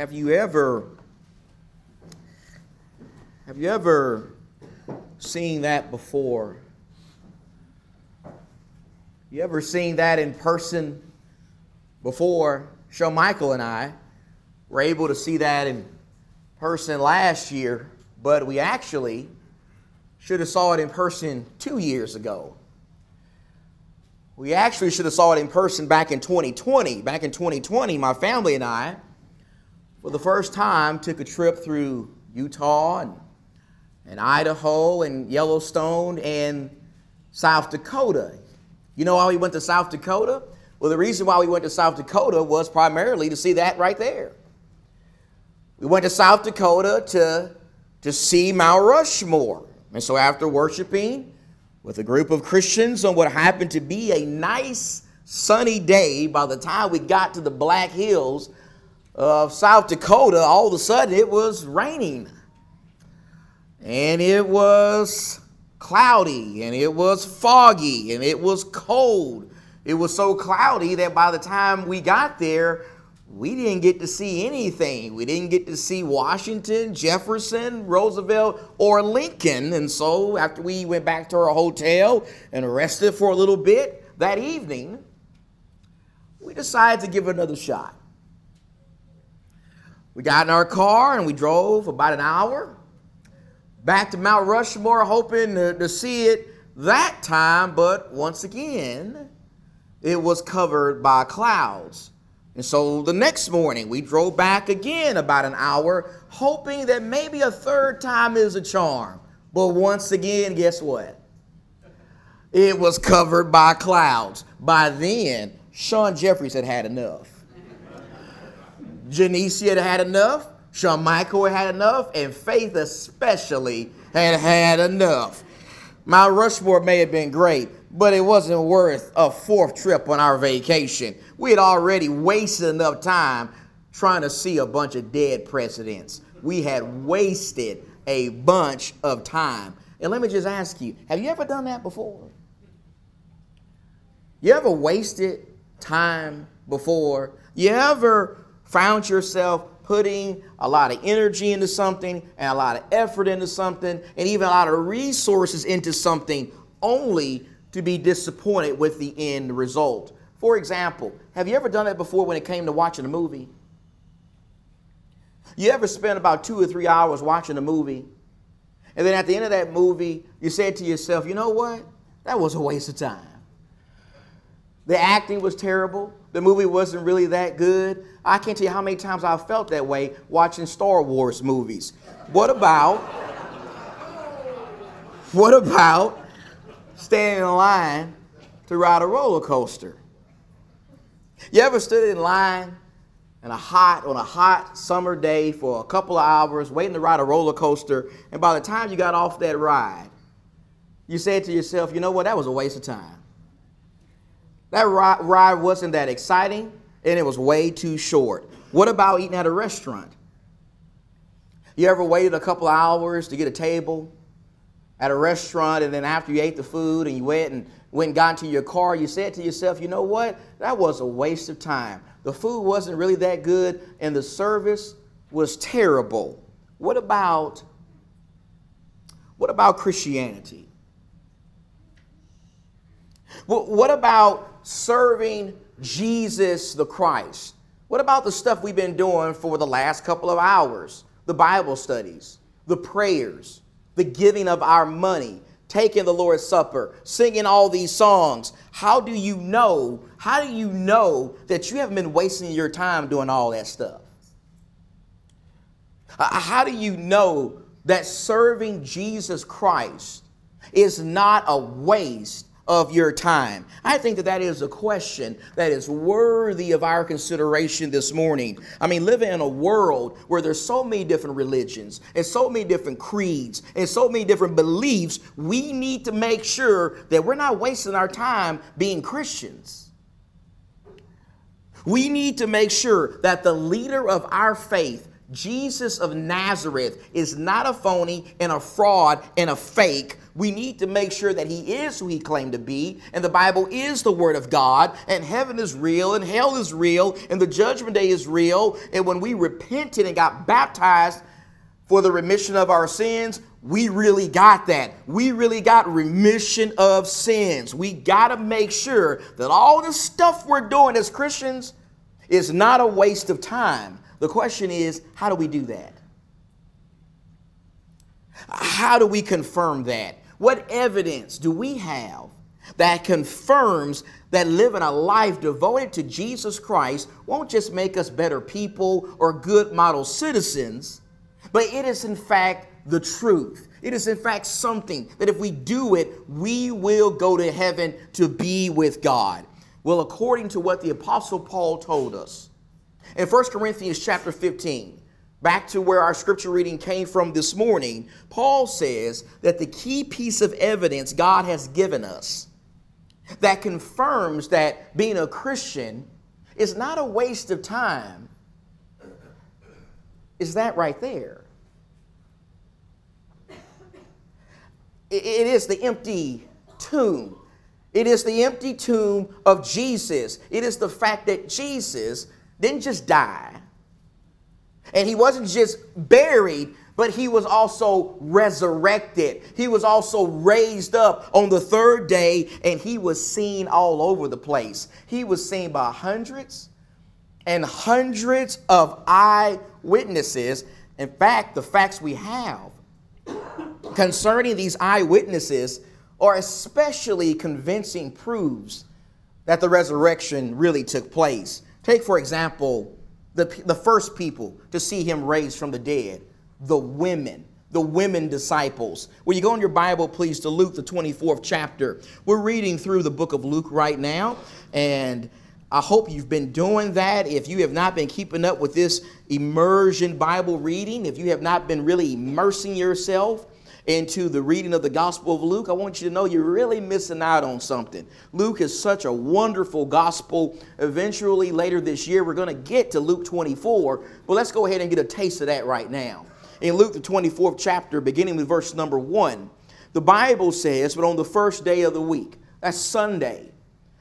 Have you ever have you ever seen that before? You ever seen that in person before? Sean Michael and I were able to see that in person last year, but we actually should have saw it in person two years ago. We actually should have saw it in person back in 2020. Back in 2020, my family and I, for the first time, took a trip through Utah and, and Idaho and Yellowstone and South Dakota. You know why we went to South Dakota? Well, the reason why we went to South Dakota was primarily to see that right there. We went to South Dakota to, to see Mount Rushmore. And so after worshiping, with a group of Christians on what happened to be a nice sunny day. By the time we got to the Black Hills of South Dakota, all of a sudden it was raining. And it was cloudy, and it was foggy, and it was cold. It was so cloudy that by the time we got there, we didn't get to see anything. We didn't get to see Washington, Jefferson, Roosevelt, or Lincoln. And so, after we went back to our hotel and rested for a little bit that evening, we decided to give another shot. We got in our car and we drove about an hour back to Mount Rushmore, hoping to, to see it that time, but once again, it was covered by clouds. And so the next morning, we drove back again about an hour, hoping that maybe a third time is a charm. But once again, guess what? It was covered by clouds. By then, Sean Jeffries had had enough. Janice had had enough. Sean Michael had had enough. And Faith, especially, had had enough. Mount Rushmore may have been great, but it wasn't worth a fourth trip on our vacation. We had already wasted enough time trying to see a bunch of dead presidents. We had wasted a bunch of time. And let me just ask you have you ever done that before? You ever wasted time before? You ever found yourself putting a lot of energy into something and a lot of effort into something and even a lot of resources into something only to be disappointed with the end result. For example, have you ever done that before when it came to watching a movie? You ever spent about two or three hours watching a movie, and then at the end of that movie, you said to yourself, you know what? That was a waste of time. The acting was terrible. The movie wasn't really that good. I can't tell you how many times I've felt that way watching Star Wars movies. What about, what about standing in line to ride a roller coaster. You ever stood in line in a hot on a hot summer day for a couple of hours waiting to ride a roller coaster and by the time you got off that ride you said to yourself, "You know what? That was a waste of time." That ride wasn't that exciting and it was way too short. What about eating at a restaurant? You ever waited a couple hours to get a table at a restaurant, and then after you ate the food and you went and went and got into your car, you said to yourself, you know what? That was a waste of time. The food wasn't really that good, and the service was terrible. What about what about Christianity? What about serving Jesus the Christ? What about the stuff we've been doing for the last couple of hours? The Bible studies, the prayers, the giving of our money, taking the Lord's Supper, singing all these songs. How do you know? How do you know that you haven't been wasting your time doing all that stuff? How do you know that serving Jesus Christ is not a waste of your time? I think that that is a question that is worthy of our consideration this morning. I mean, living in a world where there's so many different religions and so many different creeds and so many different beliefs, we need to make sure that we're not wasting our time being Christians. We need to make sure that the leader of our faith Jesus of Nazareth is not a phony and a fraud and a fake. We need to make sure that he is who he claimed to be, and the Bible is the Word of God, and heaven is real, and hell is real, and the judgment day is real. And when we repented and got baptized for the remission of our sins, we really got that. We really got remission of sins. We got to make sure that all the stuff we're doing as Christians is not a waste of time. The question is, how do we do that? How do we confirm that? What evidence do we have that confirms that living a life devoted to Jesus Christ won't just make us better people or good model citizens, but it is in fact the truth. It is in fact something that if we do it, we will go to heaven to be with God. Well, according to what the apostle Paul told us in 1 Corinthians chapter 15, back to where our scripture reading came from this morning, Paul says that the key piece of evidence God has given us that confirms that being a Christian is not a waste of time is that right there. It is the empty tomb. It is the empty tomb of Jesus. It is the fact that Jesus didn't just die, and he wasn't just buried, but he was also resurrected. He was also raised up on the third day, and he was seen all over the place. He was seen by hundreds and hundreds of eyewitnesses. In fact, the facts we have concerning these eyewitnesses are especially convincing proofs that the resurrection really took place. Take, for example, the, the first people to see him raised from the dead, the women, the women disciples. When you go in your Bible, please, to Luke, the 24th chapter. We're reading through the book of Luke right now, and I hope you've been doing that. If you have not been keeping up with this immersion Bible reading, if you have not been really immersing yourself into the reading of the Gospel of Luke, I want you to know you're really missing out on something. Luke is such a wonderful gospel. Eventually, later this year, we're going to get to Luke 24, but let's go ahead and get a taste of that right now. In Luke, the 24th chapter, beginning with verse number 1, the Bible says, But on the first day of the week, that's Sunday,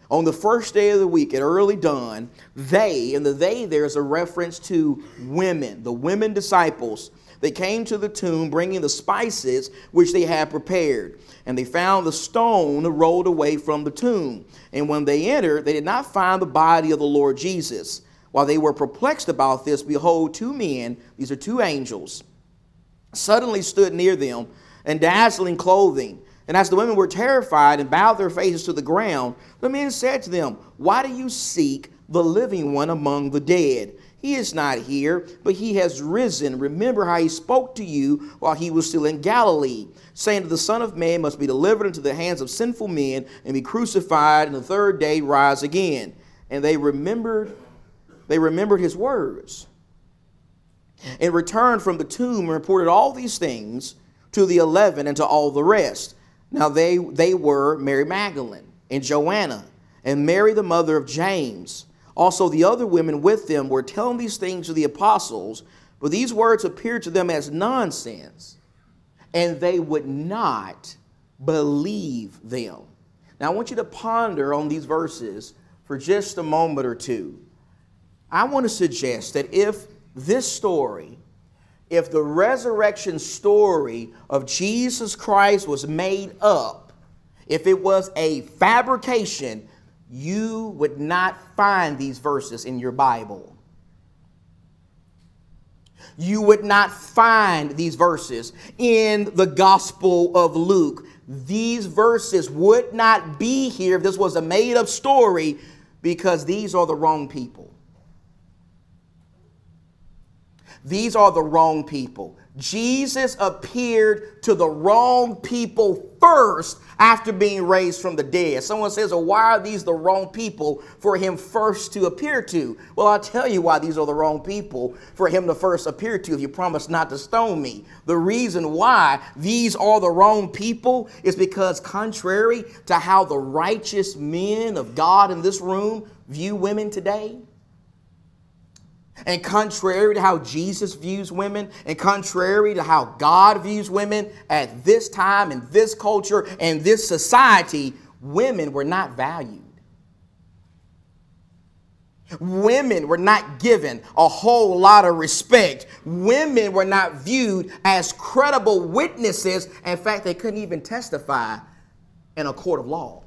on the first day of the week at early dawn, they, and the they there is a reference to women, the women disciples, they came to the tomb bringing the spices which they had prepared. And they found the stone rolled away from the tomb. And when they entered, they did not find the body of the Lord Jesus. While they were perplexed about this, behold, two men, these are two angels, suddenly stood near them in dazzling clothing. And as the women were terrified and bowed their faces to the ground, the men said to them, Why do you seek the living one among the dead? He is not here, but he has risen. Remember how he spoke to you while he was still in Galilee, saying that the Son of Man must be delivered into the hands of sinful men and be crucified, and the third day rise again. And they remembered, they remembered his words. And returned from the tomb and reported all these things to the eleven and to all the rest. Now they, they were Mary Magdalene and Joanna and Mary the mother of James also, the other women with them were telling these things to the apostles, but these words appeared to them as nonsense, and they would not believe them. Now, I want you to ponder on these verses for just a moment or two. I want to suggest that if this story, if the resurrection story of Jesus Christ was made up, if it was a fabrication, you would not find these verses in your Bible. You would not find these verses in the Gospel of Luke. These verses would not be here if this was a made up story because these are the wrong people. These are the wrong people. Jesus appeared to the wrong people first after being raised from the dead. Someone says, well, why are these the wrong people for him first to appear to? Well, I'll tell you why these are the wrong people for him to first appear to if you promise not to stone me. The reason why these are the wrong people is because, contrary to how the righteous men of God in this room view women today, And contrary to how Jesus views women, and contrary to how God views women at this time, in this culture, and this society, women were not valued. Women were not given a whole lot of respect. Women were not viewed as credible witnesses. In fact, they couldn't even testify in a court of law.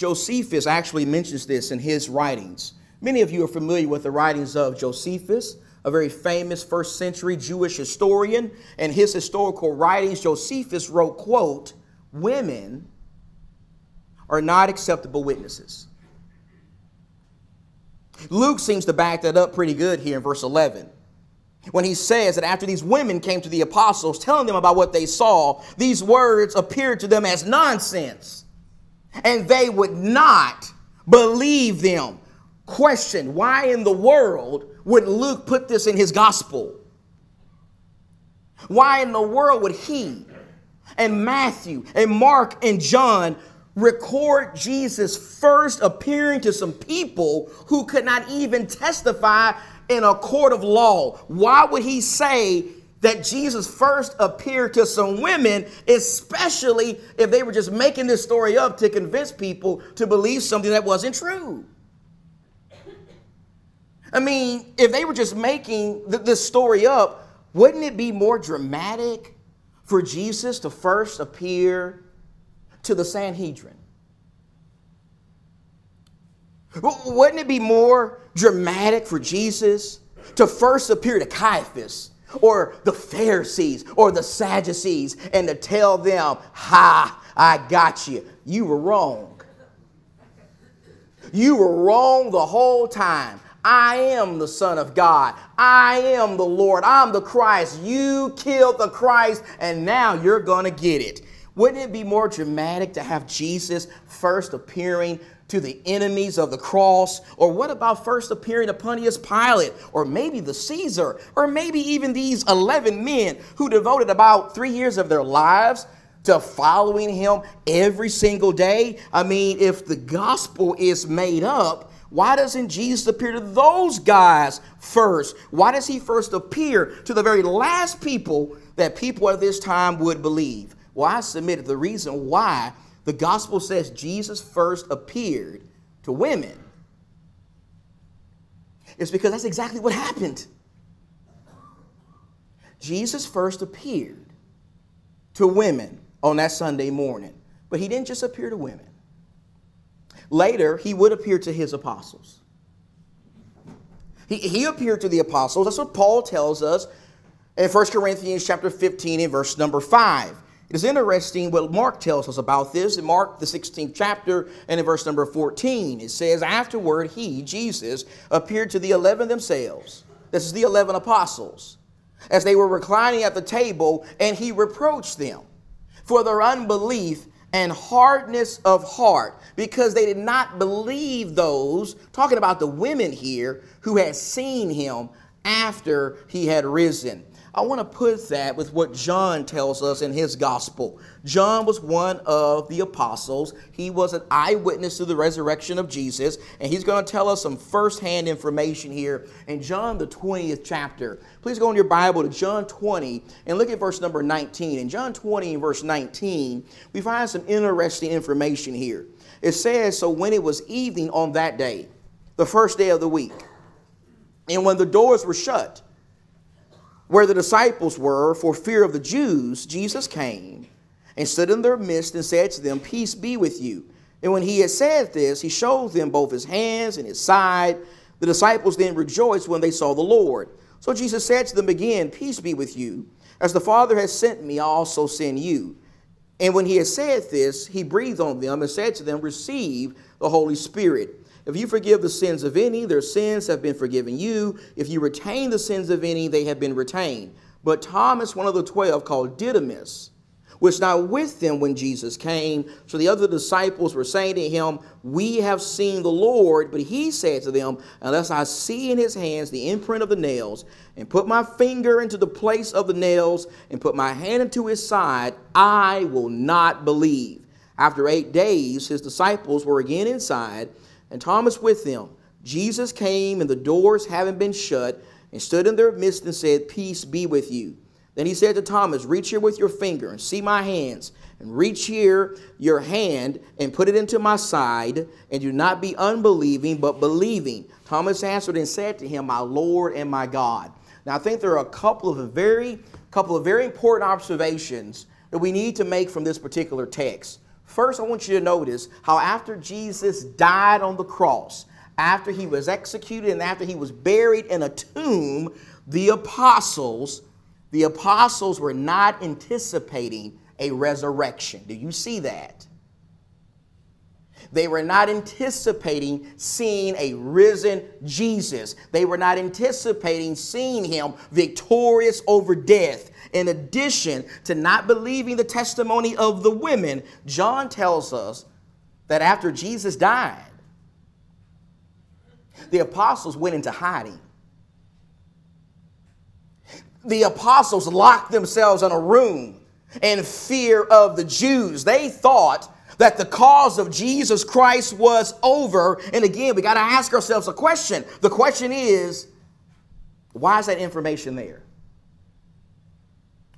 Josephus actually mentions this in his writings. Many of you are familiar with the writings of Josephus, a very famous first century Jewish historian. And his historical writings, Josephus wrote, quote, women are not acceptable witnesses. Luke seems to back that up pretty good here in verse 11 when he says that after these women came to the apostles telling them about what they saw, these words appeared to them as nonsense. And they would not believe them. Question Why in the world would Luke put this in his gospel? Why in the world would he and Matthew and Mark and John record Jesus first appearing to some people who could not even testify in a court of law. Why would he say that Jesus first appeared to some women, especially if they were just making this story up to convince people to believe something that wasn't true? I mean, if they were just making this story up, wouldn't it be more dramatic for Jesus to first appear to the Sanhedrin? Wouldn't it be more dramatic for Jesus to first appear to Caiaphas or the Pharisees or the Sadducees and to tell them, Ha, I got you. You were wrong. You were wrong the whole time. I am the Son of God. I am the Lord. I'm the Christ. You killed the Christ, and now you're going to get it. Wouldn't it be more dramatic to have Jesus first appearing to the enemies of the cross? Or what about first appearing to Pontius Pilate, or maybe the Caesar, or maybe even these 11 men who devoted about three years of their lives to following him every single day? I mean, if the gospel is made up, why doesn't Jesus appear to those guys first? Why does he first appear to the very last people that people at this time would believe? Well, I submitted the reason why the gospel says Jesus first appeared to women It's because that's exactly what happened. Jesus first appeared to women on that Sunday morning, but he didn't just appear to women. Later, he would appear to his apostles. He, he appeared to the apostles. That's what Paul tells us in 1 Corinthians chapter 15 and verse number 5. It is interesting what Mark tells us about this in Mark, the 16th chapter, and in verse number 14. It says, Afterward, he, Jesus, appeared to the eleven themselves. This is the eleven apostles, as they were reclining at the table, and he reproached them for their unbelief and hardness of heart, because they did not believe those, talking about the women here, who had seen him after he had risen. I want to put that with what John tells us in his gospel. John was one of the apostles. He was an eyewitness to the resurrection of Jesus, and he's going to tell us some firsthand information here in John, the 20th chapter. Please go in your Bible to John 20 and look at verse number 19. In John 20 and verse 19, we find some interesting information here. It says, So when it was evening on that day, the first day of the week, and when the doors were shut, where the disciples were for fear of the Jews, Jesus came and stood in their midst and said to them, Peace be with you. And when he had said this, he showed them both his hands and his side. The disciples then rejoiced when they saw the Lord. So Jesus said to them again, Peace be with you. As the Father has sent me, I also send you. And when he had said this, he breathed on them and said to them, Receive the Holy Spirit. If you forgive the sins of any, their sins have been forgiven you. If you retain the sins of any, they have been retained. But Thomas, one of the twelve, called Didymus, was not with them when Jesus came. So the other disciples were saying to him, We have seen the Lord. But he said to them, Unless I see in his hands the imprint of the nails, and put my finger into the place of the nails, and put my hand into his side, I will not believe. After eight days, his disciples were again inside and Thomas with them. Jesus came, and the doors having been shut, and stood in their midst and said, Peace be with you. Then he said to Thomas, Reach here with your finger and see my hands, and reach here your hand and put it into my side, and do not be unbelieving, but believing. Thomas answered and said to him, My Lord and my God. Now I think there are a couple of very, couple of very important observations that we need to make from this particular text. First, I want you to notice how after Jesus died on the cross, after he was executed and after he was buried in a tomb, the apostles, the apostles were not anticipating a resurrection. Do you see that? They were not anticipating seeing a risen Jesus. They were not anticipating seeing him victorious over death. In addition to not believing the testimony of the women, John tells us that after Jesus died, the apostles went into hiding. The apostles locked themselves in a room in fear of the Jews. They thought that the cause of Jesus Christ was over. And again, we got to ask ourselves a question. The question is why is that information there?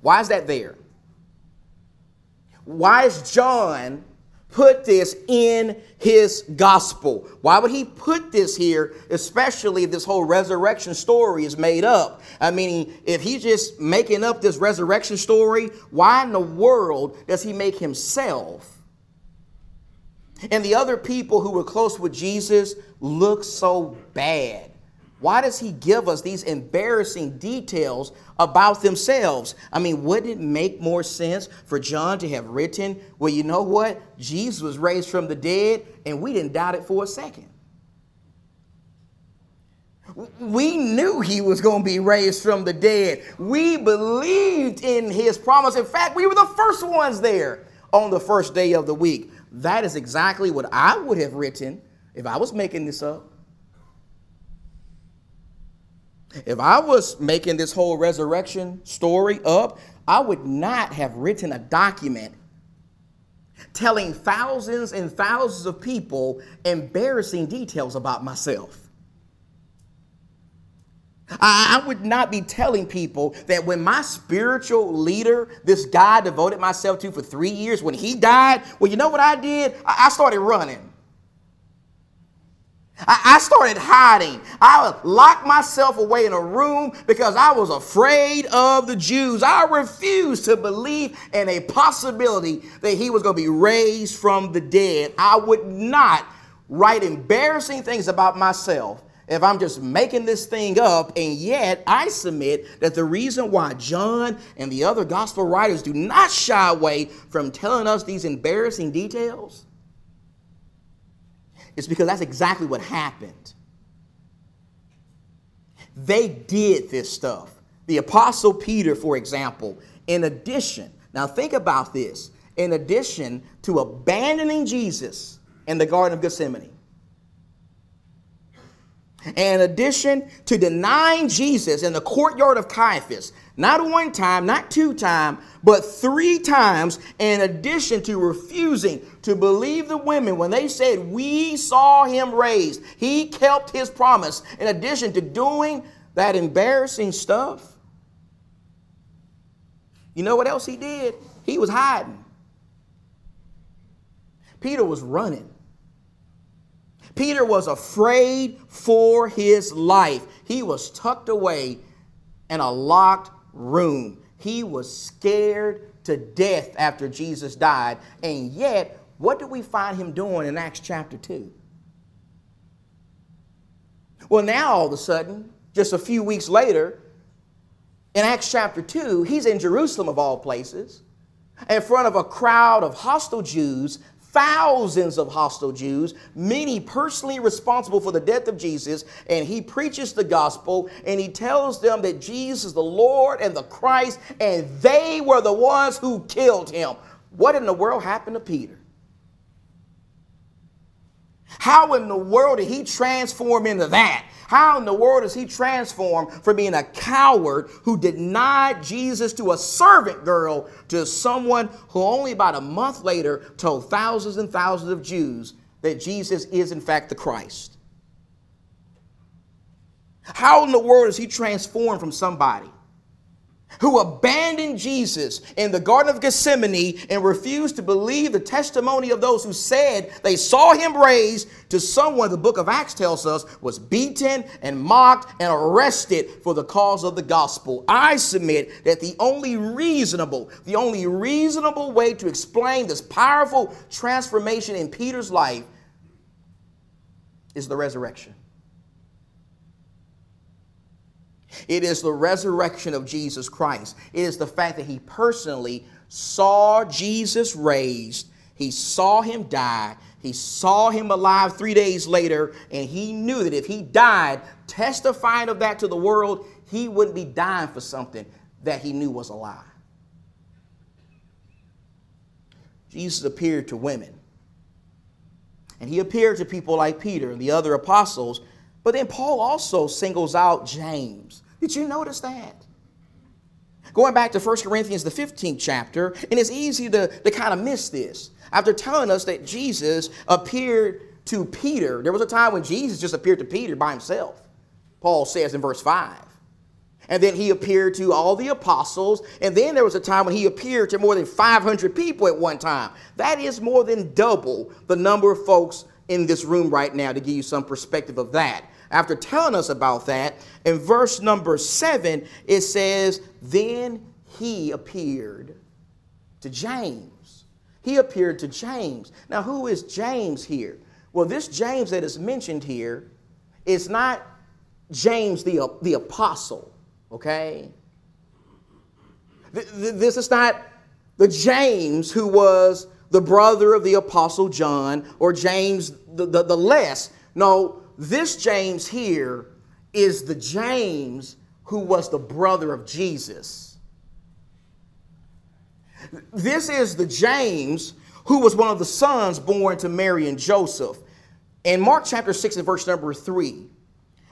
Why is that there? Why is John put this in his gospel? Why would he put this here, especially if this whole resurrection story is made up? I mean, if he's just making up this resurrection story, why in the world does he make himself and the other people who were close with Jesus look so bad? Why does he give us these embarrassing details about themselves? I mean, wouldn't it make more sense for John to have written, well, you know what? Jesus was raised from the dead, and we didn't doubt it for a second. We knew he was going to be raised from the dead. We believed in his promise. In fact, we were the first ones there on the first day of the week. That is exactly what I would have written if I was making this up. If I was making this whole resurrection story up, I would not have written a document telling thousands and thousands of people embarrassing details about myself. I would not be telling people that when my spiritual leader, this guy I devoted myself to for three years, when he died, well, you know what I did? I started running. I started hiding. I locked myself away in a room because I was afraid of the Jews. I refused to believe in a possibility that he was going to be raised from the dead. I would not write embarrassing things about myself if I'm just making this thing up. And yet, I submit that the reason why John and the other gospel writers do not shy away from telling us these embarrassing details is because that's exactly what happened. They did this stuff. The Apostle Peter, for example, in addition, now think about this, in addition to abandoning Jesus in the Garden of Gethsemane, in addition to denying Jesus in the courtyard of Caiaphas, not one time, not two times, but three times, in addition to refusing to believe the women when they said, We saw him raised. He kept his promise. In addition to doing that embarrassing stuff, you know what else he did? He was hiding. Peter was running. Peter was afraid for his life. He was tucked away in a locked room. He was scared to death after Jesus died. And yet, what do we find him doing in Acts chapter 2? Well, now all of a sudden, just a few weeks later, in Acts chapter 2, he's in Jerusalem of all places, in front of a crowd of hostile Jews thousands of hostile Jews, many personally responsible for the death of Jesus, and he preaches the gospel and he tells them that Jesus is the Lord and the Christ, and they were the ones who killed him. What in the world happened to Peter? How in the world did he transform into that? How in the world is he transformed from being a coward who denied Jesus to a servant girl to someone who only about a month later told thousands and thousands of Jews that Jesus is in fact the Christ? How in the world is he transformed from somebody who abandoned Jesus in the Garden of Gethsemane and refused to believe the testimony of those who said they saw him raised to someone the book of Acts tells us was beaten and mocked and arrested for the cause of the gospel. I submit that the only reasonable, the only reasonable way to explain this powerful transformation in Peter's life is the resurrection. It is the resurrection of Jesus Christ. It is the fact that he personally saw Jesus raised, he saw him die, he saw him alive three days later, and he knew that if he died, testifying of that to the world, he wouldn't be dying for something that he knew was a lie. Jesus appeared to women. And he appeared to people like Peter and the other apostles. But then Paul also singles out James. Did you notice that? Going back to 1 Corinthians, the 15th chapter, and it's easy to, to kind of miss this. After telling us that Jesus appeared to Peter, there was a time when Jesus just appeared to Peter by himself, Paul says in verse 5. And then he appeared to all the apostles. And then there was a time when he appeared to more than 500 people at one time. That is more than double the number of folks in this room right now to give you some perspective of that after telling us about that, in verse number seven, it says, Then he appeared to James. He appeared to James. Now, who is James here? Well, this James that is mentioned here is not James the, the apostle, okay? This is not the James who was the brother of the apostle John or James the, the, the less. No, this James here is the James who was the brother of Jesus. This is the James who was one of the sons born to Mary and Joseph. In Mark chapter 6 and verse number 3,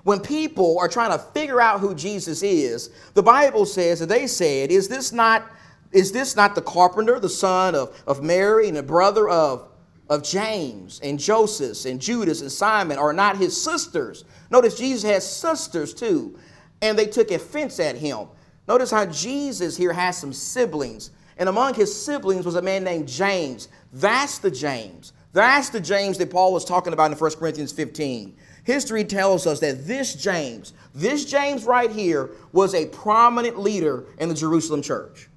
when people are trying to figure out who Jesus is, the Bible says that they said, Is this not, is this not the carpenter, the son of, of Mary and the brother of of James and Joseph and Judas and Simon are not his sisters. Notice Jesus has sisters too, and they took offense at him. Notice how Jesus here has some siblings, and among his siblings was a man named James. That's the James. That's the James that Paul was talking about in 1 Corinthians 15. History tells us that this James, this James right here, was a prominent leader in the Jerusalem church.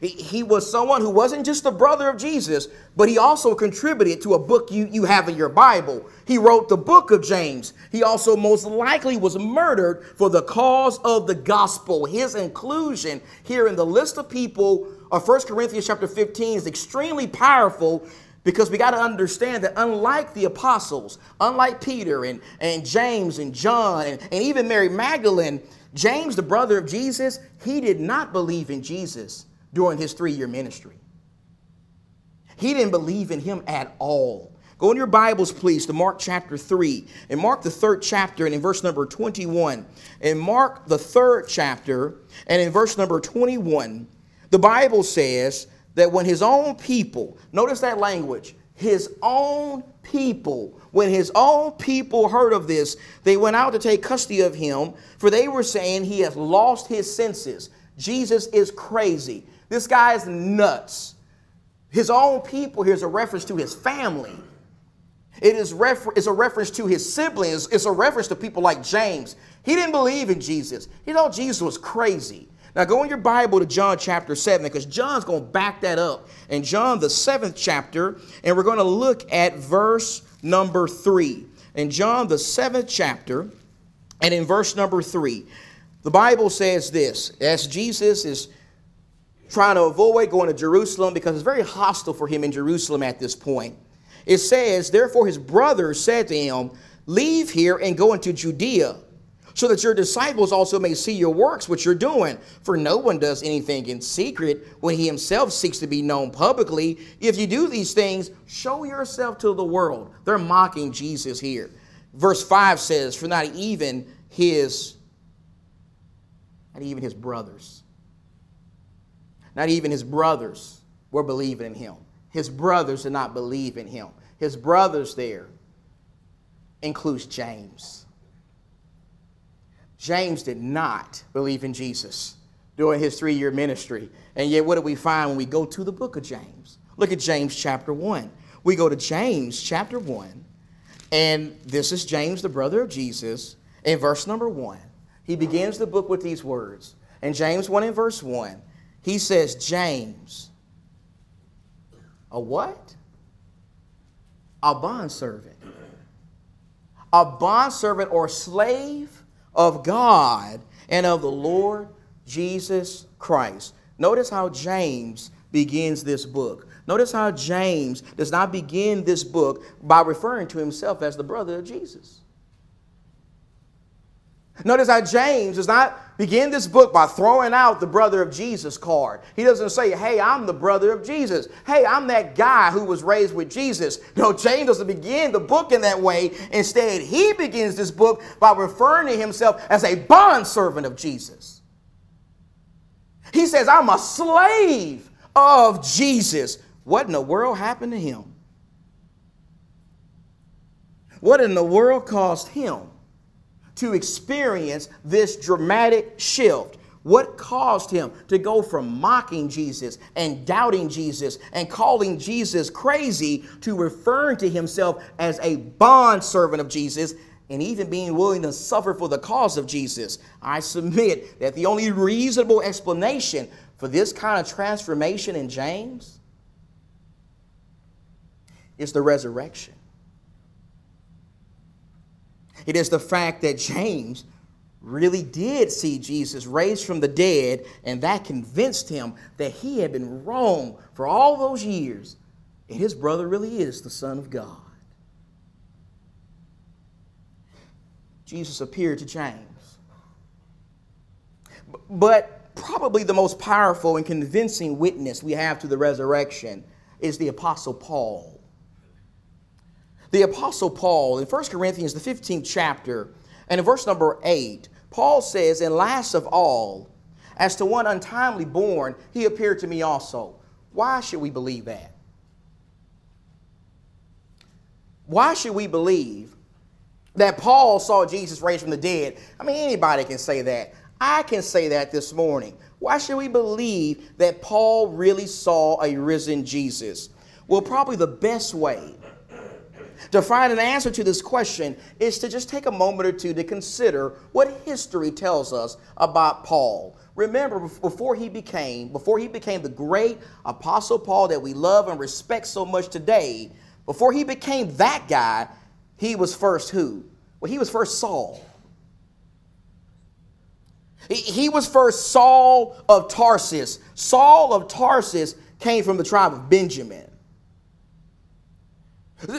He was someone who wasn't just the brother of Jesus, but he also contributed to a book you, you have in your Bible. He wrote the book of James. He also most likely was murdered for the cause of the gospel. His inclusion here in the list of people of 1 Corinthians chapter 15 is extremely powerful because we got to understand that unlike the apostles, unlike Peter and, and James and John and, and even Mary Magdalene, James, the brother of Jesus, he did not believe in Jesus during his three year ministry. He didn't believe in him at all. Go in your Bibles, please, to Mark chapter 3. And Mark the third chapter, and in verse number 21. In Mark the third chapter, and in verse number 21, the Bible says that when his own people, notice that language, his own people, when his own people heard of this, they went out to take custody of him, for they were saying he has lost his senses. Jesus is crazy. This guy is nuts. His own people here is a reference to his family. It is refer- it's a reference to his siblings. It's a reference to people like James. He didn't believe in Jesus. He thought Jesus was crazy. Now go in your Bible to John chapter 7 because John's going to back that up. In John, the seventh chapter, and we're going to look at verse number 3. In John, the seventh chapter, and in verse number 3, the Bible says this as Jesus is trying to avoid going to Jerusalem because it's very hostile for him in Jerusalem at this point. It says, Therefore his brothers said to him, Leave here and go into Judea, so that your disciples also may see your works which you're doing. For no one does anything in secret when he himself seeks to be known publicly. If you do these things, show yourself to the world. They're mocking Jesus here. Verse 5 says, For not even his, not even his brothers not even his brothers were believing in him. His brothers did not believe in him. His brothers there includes James. James did not believe in Jesus during his three year ministry. And yet, what do we find when we go to the book of James? Look at James chapter 1. We go to James chapter 1, and this is James, the brother of Jesus, in verse number 1. He begins the book with these words. In James 1 in verse 1, he says, James, a what? A bondservant. A bondservant or slave of God and of the Lord Jesus Christ. Notice how James begins this book. Notice how James does not begin this book by referring to himself as the brother of Jesus. Notice how James does not begin this book by throwing out the brother of Jesus card. He doesn't say, Hey, I'm the brother of Jesus. Hey, I'm that guy who was raised with Jesus. No, James doesn't begin the book in that way. Instead, he begins this book by referring to himself as a bondservant of Jesus. He says, I'm a slave of Jesus. What in the world happened to him? What in the world caused him to experience this dramatic shift? What caused him to go from mocking Jesus and doubting Jesus and calling Jesus crazy to referring to himself as a bondservant of Jesus and even being willing to suffer for the cause of Jesus? I submit that the only reasonable explanation for this kind of transformation in James is the resurrection. It is the fact that James really did see Jesus raised from the dead, and that convinced him that he had been wrong for all those years, and his brother really is the Son of God. Jesus appeared to James. But probably the most powerful and convincing witness we have to the resurrection is the Apostle Paul. The Apostle Paul, in 1 Corinthians, the 15th chapter, and in verse number 8, Paul says, And last of all, as to one untimely born, he appeared to me also. Why should we believe that? Why should we believe that Paul saw Jesus raised from the dead? I mean, anybody can say that. I can say that this morning. Why should we believe that Paul really saw a risen Jesus? Well, probably the best way to find an answer to this question is to just take a moment or two to consider what history tells us about Paul. Remember, before he became, before he became the great apostle Paul that we love and respect so much today, before he became that guy, he was first who? Well, he was first Saul. He was first Saul of Tarsus. Saul of Tarsus came from the tribe of Benjamin.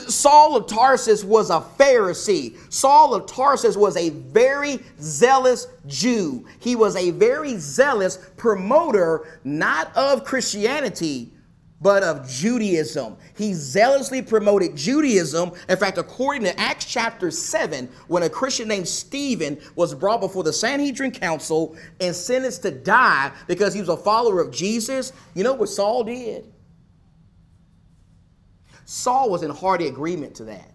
Saul of Tarsus was a Pharisee. Saul of Tarsus was a very zealous Jew. He was a very zealous promoter, not of Christianity, but of Judaism. He zealously promoted Judaism. In fact, according to Acts chapter 7, when a Christian named Stephen was brought before the Sanhedrin Council and sentenced to die because he was a follower of Jesus, you know what Saul did? Saul was in hearty agreement to that.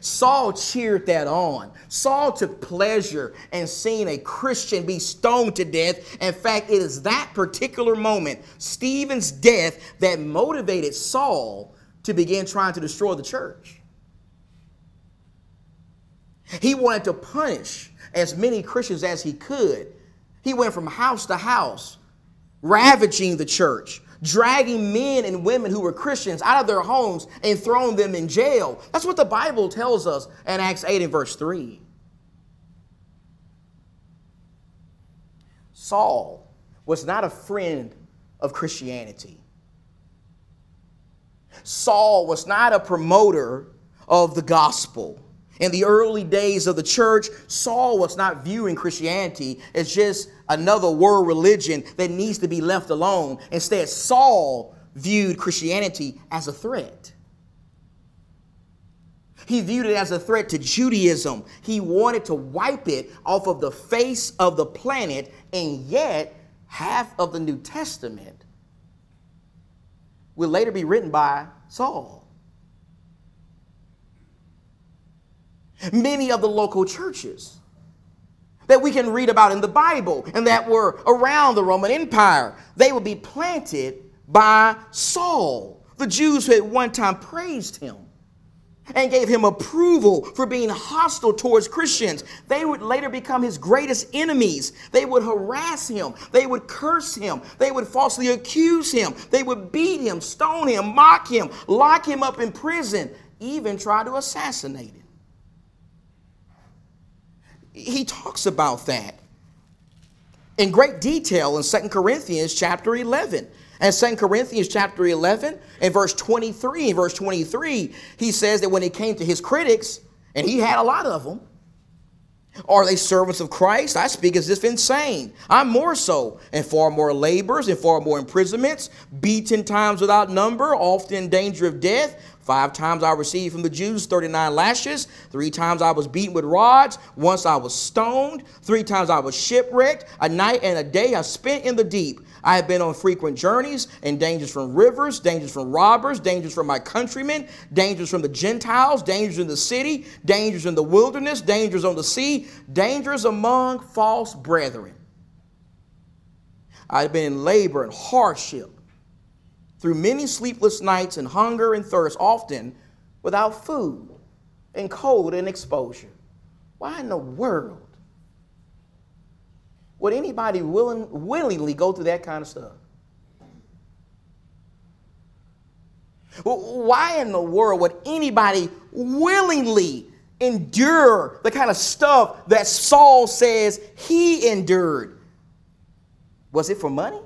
Saul cheered that on. Saul took pleasure in seeing a Christian be stoned to death. In fact, it is that particular moment, Stephen's death, that motivated Saul to begin trying to destroy the church. He wanted to punish as many Christians as he could. He went from house to house, ravaging the church, dragging men and women who were Christians out of their homes and throwing them in jail. That's what the Bible tells us in Acts 8 and verse 3. Saul was not a friend of Christianity. Saul was not a promoter of the gospel. In the early days of the church, Saul was not viewing Christianity as just another world religion that needs to be left alone. Instead, Saul viewed Christianity as a threat. He viewed it as a threat to Judaism. He wanted to wipe it off of the face of the planet, and yet, half of the New Testament will later be written by Saul. Many of the local churches that we can read about in the Bible and that were around the Roman Empire, they would be planted by Saul, the Jews who at one time praised him and gave him approval for being hostile towards Christians. They would later become his greatest enemies. They would harass him. They would curse him. They would falsely accuse him. They would beat him, stone him, mock him, lock him up in prison, even try to assassinate him. He talks about that in great detail in Second Corinthians chapter 11. And 2 Corinthians chapter 11 and verse 23, in verse 23, he says that when it came to his critics, and he had a lot of them, are they servants of Christ? I speak as if insane. I'm more so, and far more labors, and far more imprisonments, beaten times without number, often in danger of death. Five times I received from the Jews 39 lashes. Three times I was beaten with rods. Once I was stoned. Three times I was shipwrecked. A night and a day I spent in the deep. I have been on frequent journeys and dangers from rivers, dangers from robbers, dangers from my countrymen, dangers from the Gentiles, dangers in the city, dangers in the wilderness, dangers on the sea, dangers among false brethren. I've been in labor and hardship through many sleepless nights and hunger and thirst, often without food and cold and exposure. Why in the world would anybody willing, willingly go through that kind of stuff? Why in the world would anybody willingly endure the kind of stuff that Saul says he endured? Was it for money?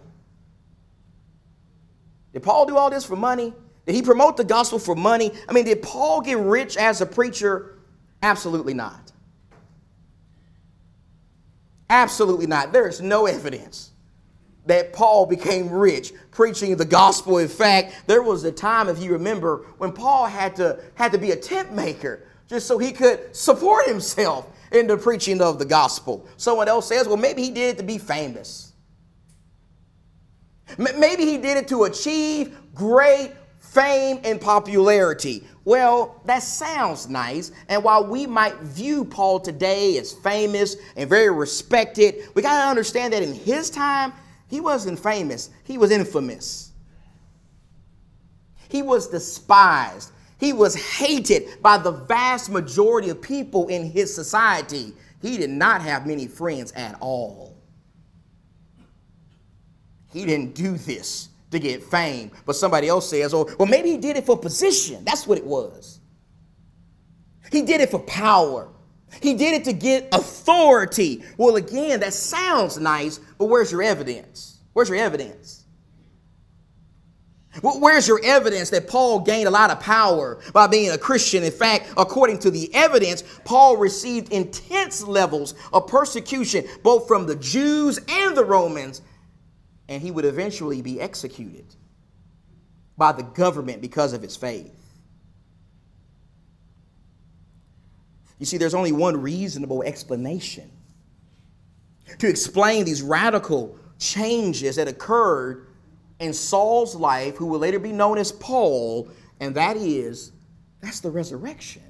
Did Paul do all this for money? Did he promote the gospel for money? I mean, did Paul get rich as a preacher? Absolutely not. Absolutely not. There is no evidence that Paul became rich preaching the gospel. In fact, there was a time, if you remember, when Paul had to, had to be a tent maker just so he could support himself in the preaching of the gospel. Someone else says, well, maybe he did it to be famous. Maybe he did it to achieve great fame and popularity. Well, that sounds nice. And while we might view Paul today as famous and very respected, we got to understand that in his time, he wasn't famous, he was infamous. He was despised. He was hated by the vast majority of people in his society. He did not have many friends at all. He didn't do this to get fame. But somebody else says, oh, well, maybe he did it for position. That's what it was. He did it for power. He did it to get authority. Well, again, that sounds nice, but where's your evidence? Where's your evidence? Where's your evidence that Paul gained a lot of power by being a Christian? In fact, according to the evidence, Paul received intense levels of persecution, both from the Jews and the Romans, and he would eventually be executed by the government because of his faith. You see, there's only one reasonable explanation to explain these radical changes that occurred in Saul's life, who will later be known as Paul, and that is that's the resurrection.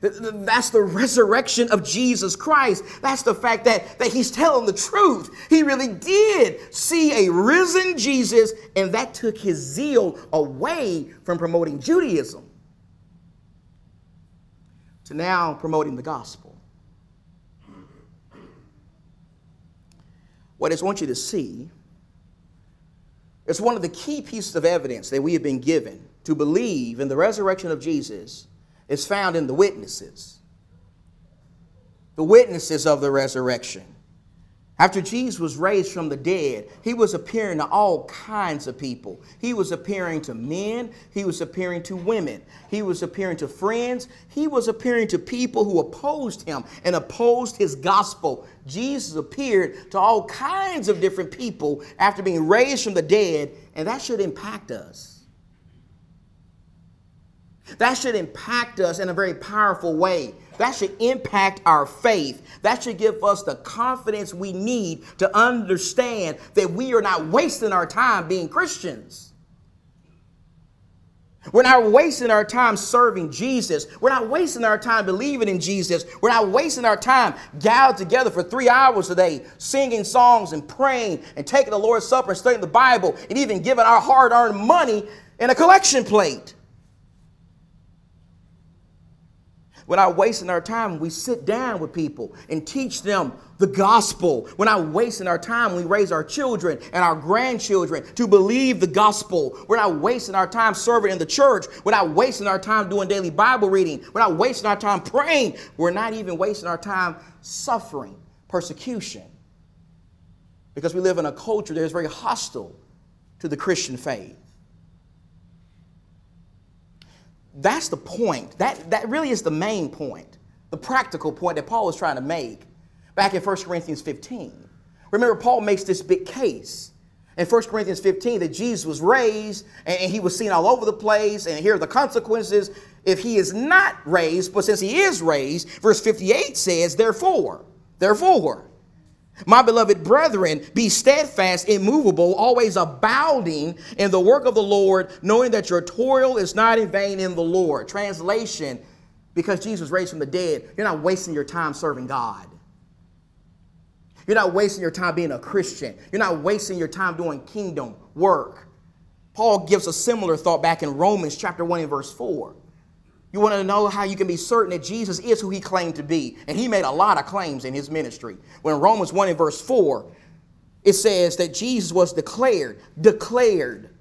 That's the resurrection of Jesus Christ. That's the fact that, that he's telling the truth. He really did see a risen Jesus, and that took his zeal away from promoting Judaism to now promoting the gospel. What I just want you to see is one of the key pieces of evidence that we have been given to believe in the resurrection of Jesus is found in the witnesses. The witnesses of the resurrection. After Jesus was raised from the dead, he was appearing to all kinds of people. He was appearing to men, he was appearing to women, he was appearing to friends, he was appearing to people who opposed him and opposed his gospel. Jesus appeared to all kinds of different people after being raised from the dead, and that should impact us. That should impact us in a very powerful way. That should impact our faith. That should give us the confidence we need to understand that we are not wasting our time being Christians. We're not wasting our time serving Jesus. We're not wasting our time believing in Jesus. We're not wasting our time gathered together for three hours a day, singing songs and praying and taking the Lord's Supper and studying the Bible and even giving our hard earned money in a collection plate. We're not wasting our time we sit down with people and teach them the gospel. We're not wasting our time we raise our children and our grandchildren to believe the gospel. We're not wasting our time serving in the church. We're not wasting our time doing daily Bible reading. We're not wasting our time praying. We're not even wasting our time suffering persecution because we live in a culture that is very hostile to the Christian faith. That's the point. That, that really is the main point, the practical point that Paul was trying to make back in 1 Corinthians 15. Remember, Paul makes this big case in 1 Corinthians 15 that Jesus was raised and, and he was seen all over the place, and here are the consequences if he is not raised, but since he is raised, verse 58 says, Therefore, therefore, my beloved brethren, be steadfast, immovable, always abounding in the work of the Lord, knowing that your toil is not in vain in the Lord. Translation because Jesus raised from the dead, you're not wasting your time serving God. You're not wasting your time being a Christian. You're not wasting your time doing kingdom work. Paul gives a similar thought back in Romans chapter 1 and verse 4. You want to know how you can be certain that Jesus is who he claimed to be. And he made a lot of claims in his ministry. When Romans 1 and verse 4, it says that Jesus was declared, declared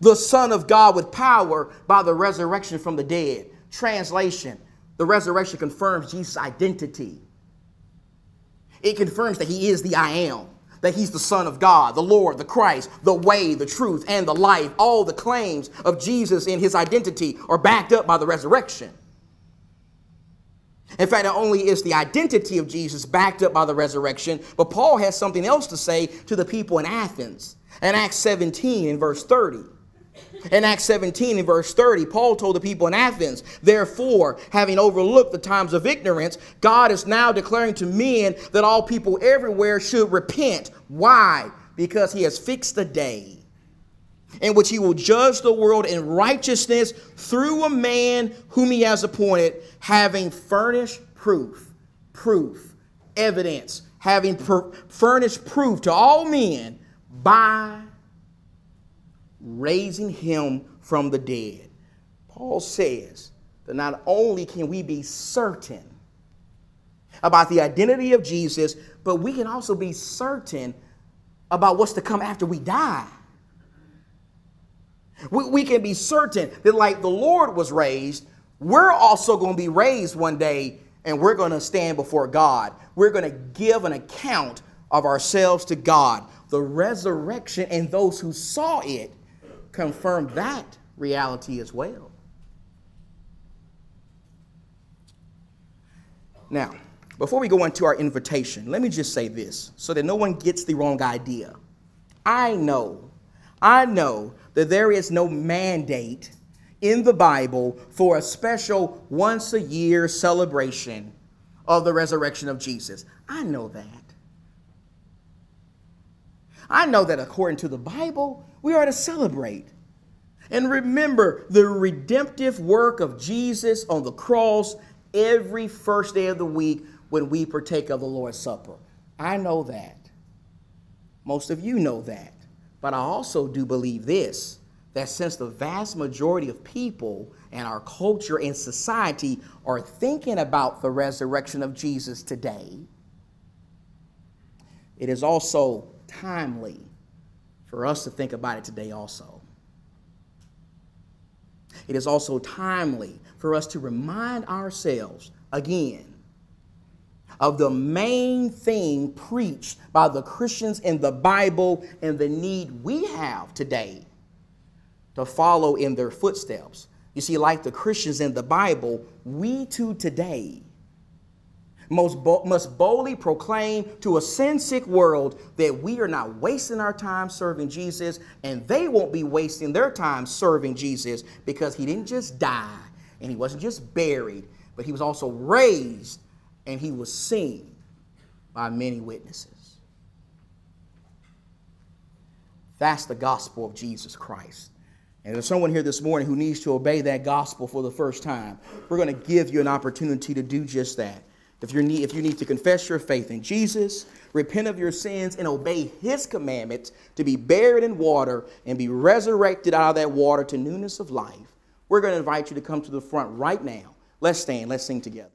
the Son of God with power by the resurrection from the dead. Translation The resurrection confirms Jesus' identity, it confirms that he is the I am that he's the Son of God, the Lord, the Christ, the way, the truth, and the life. All the claims of Jesus in his identity are backed up by the resurrection. In fact, not only is the identity of Jesus backed up by the resurrection, but Paul has something else to say to the people in Athens. In Acts 17, in verse 30. In Acts 17, in verse 30, Paul told the people in Athens, Therefore, having overlooked the times of ignorance, God is now declaring to men that all people everywhere should repent. Why? Because he has fixed a day in which he will judge the world in righteousness through a man whom he has appointed, having furnished proof, proof, evidence, having furnished proof to all men by raising him from the dead. Paul says that not only can we be certain about the identity of Jesus, but we can also be certain about what's to come after we die. We, we can be certain that, like the Lord was raised, we're also going to be raised one day and we're going to stand before God. We're going to give an account of ourselves to God. The resurrection and those who saw it confirm that reality as well. Now, before we go into our invitation, let me just say this so that no one gets the wrong idea. I know, I know that there is no mandate in the Bible for a special once a year celebration of the resurrection of Jesus. I know that. I know that according to the Bible, we are to celebrate. And remember the redemptive work of Jesus on the cross every first day of the week when we partake of the Lord's Supper. I know that. Most of you know that. But I also do believe this that since the vast majority of people and our culture and society are thinking about the resurrection of Jesus today, it is also timely for us to think about it today also. It is also timely for us to remind ourselves again of the main thing preached by the Christians in the Bible and the need we have today to follow in their footsteps. You see, like the Christians in the Bible, we too today most bo- must boldly proclaim to a sin sick world that we are not wasting our time serving Jesus, and they won't be wasting their time serving Jesus because he didn't just die and he wasn't just buried, but he was also raised and he was seen by many witnesses. That's the gospel of Jesus Christ. And if there's someone here this morning who needs to obey that gospel for the first time. We're going to give you an opportunity to do just that. If, you need, if you need to confess your faith in Jesus, repent of your sins, and obey his commandments to be buried in water and be resurrected out of that water to newness of life, we're going to invite you to come to the front right now. Let's stand, let's sing together.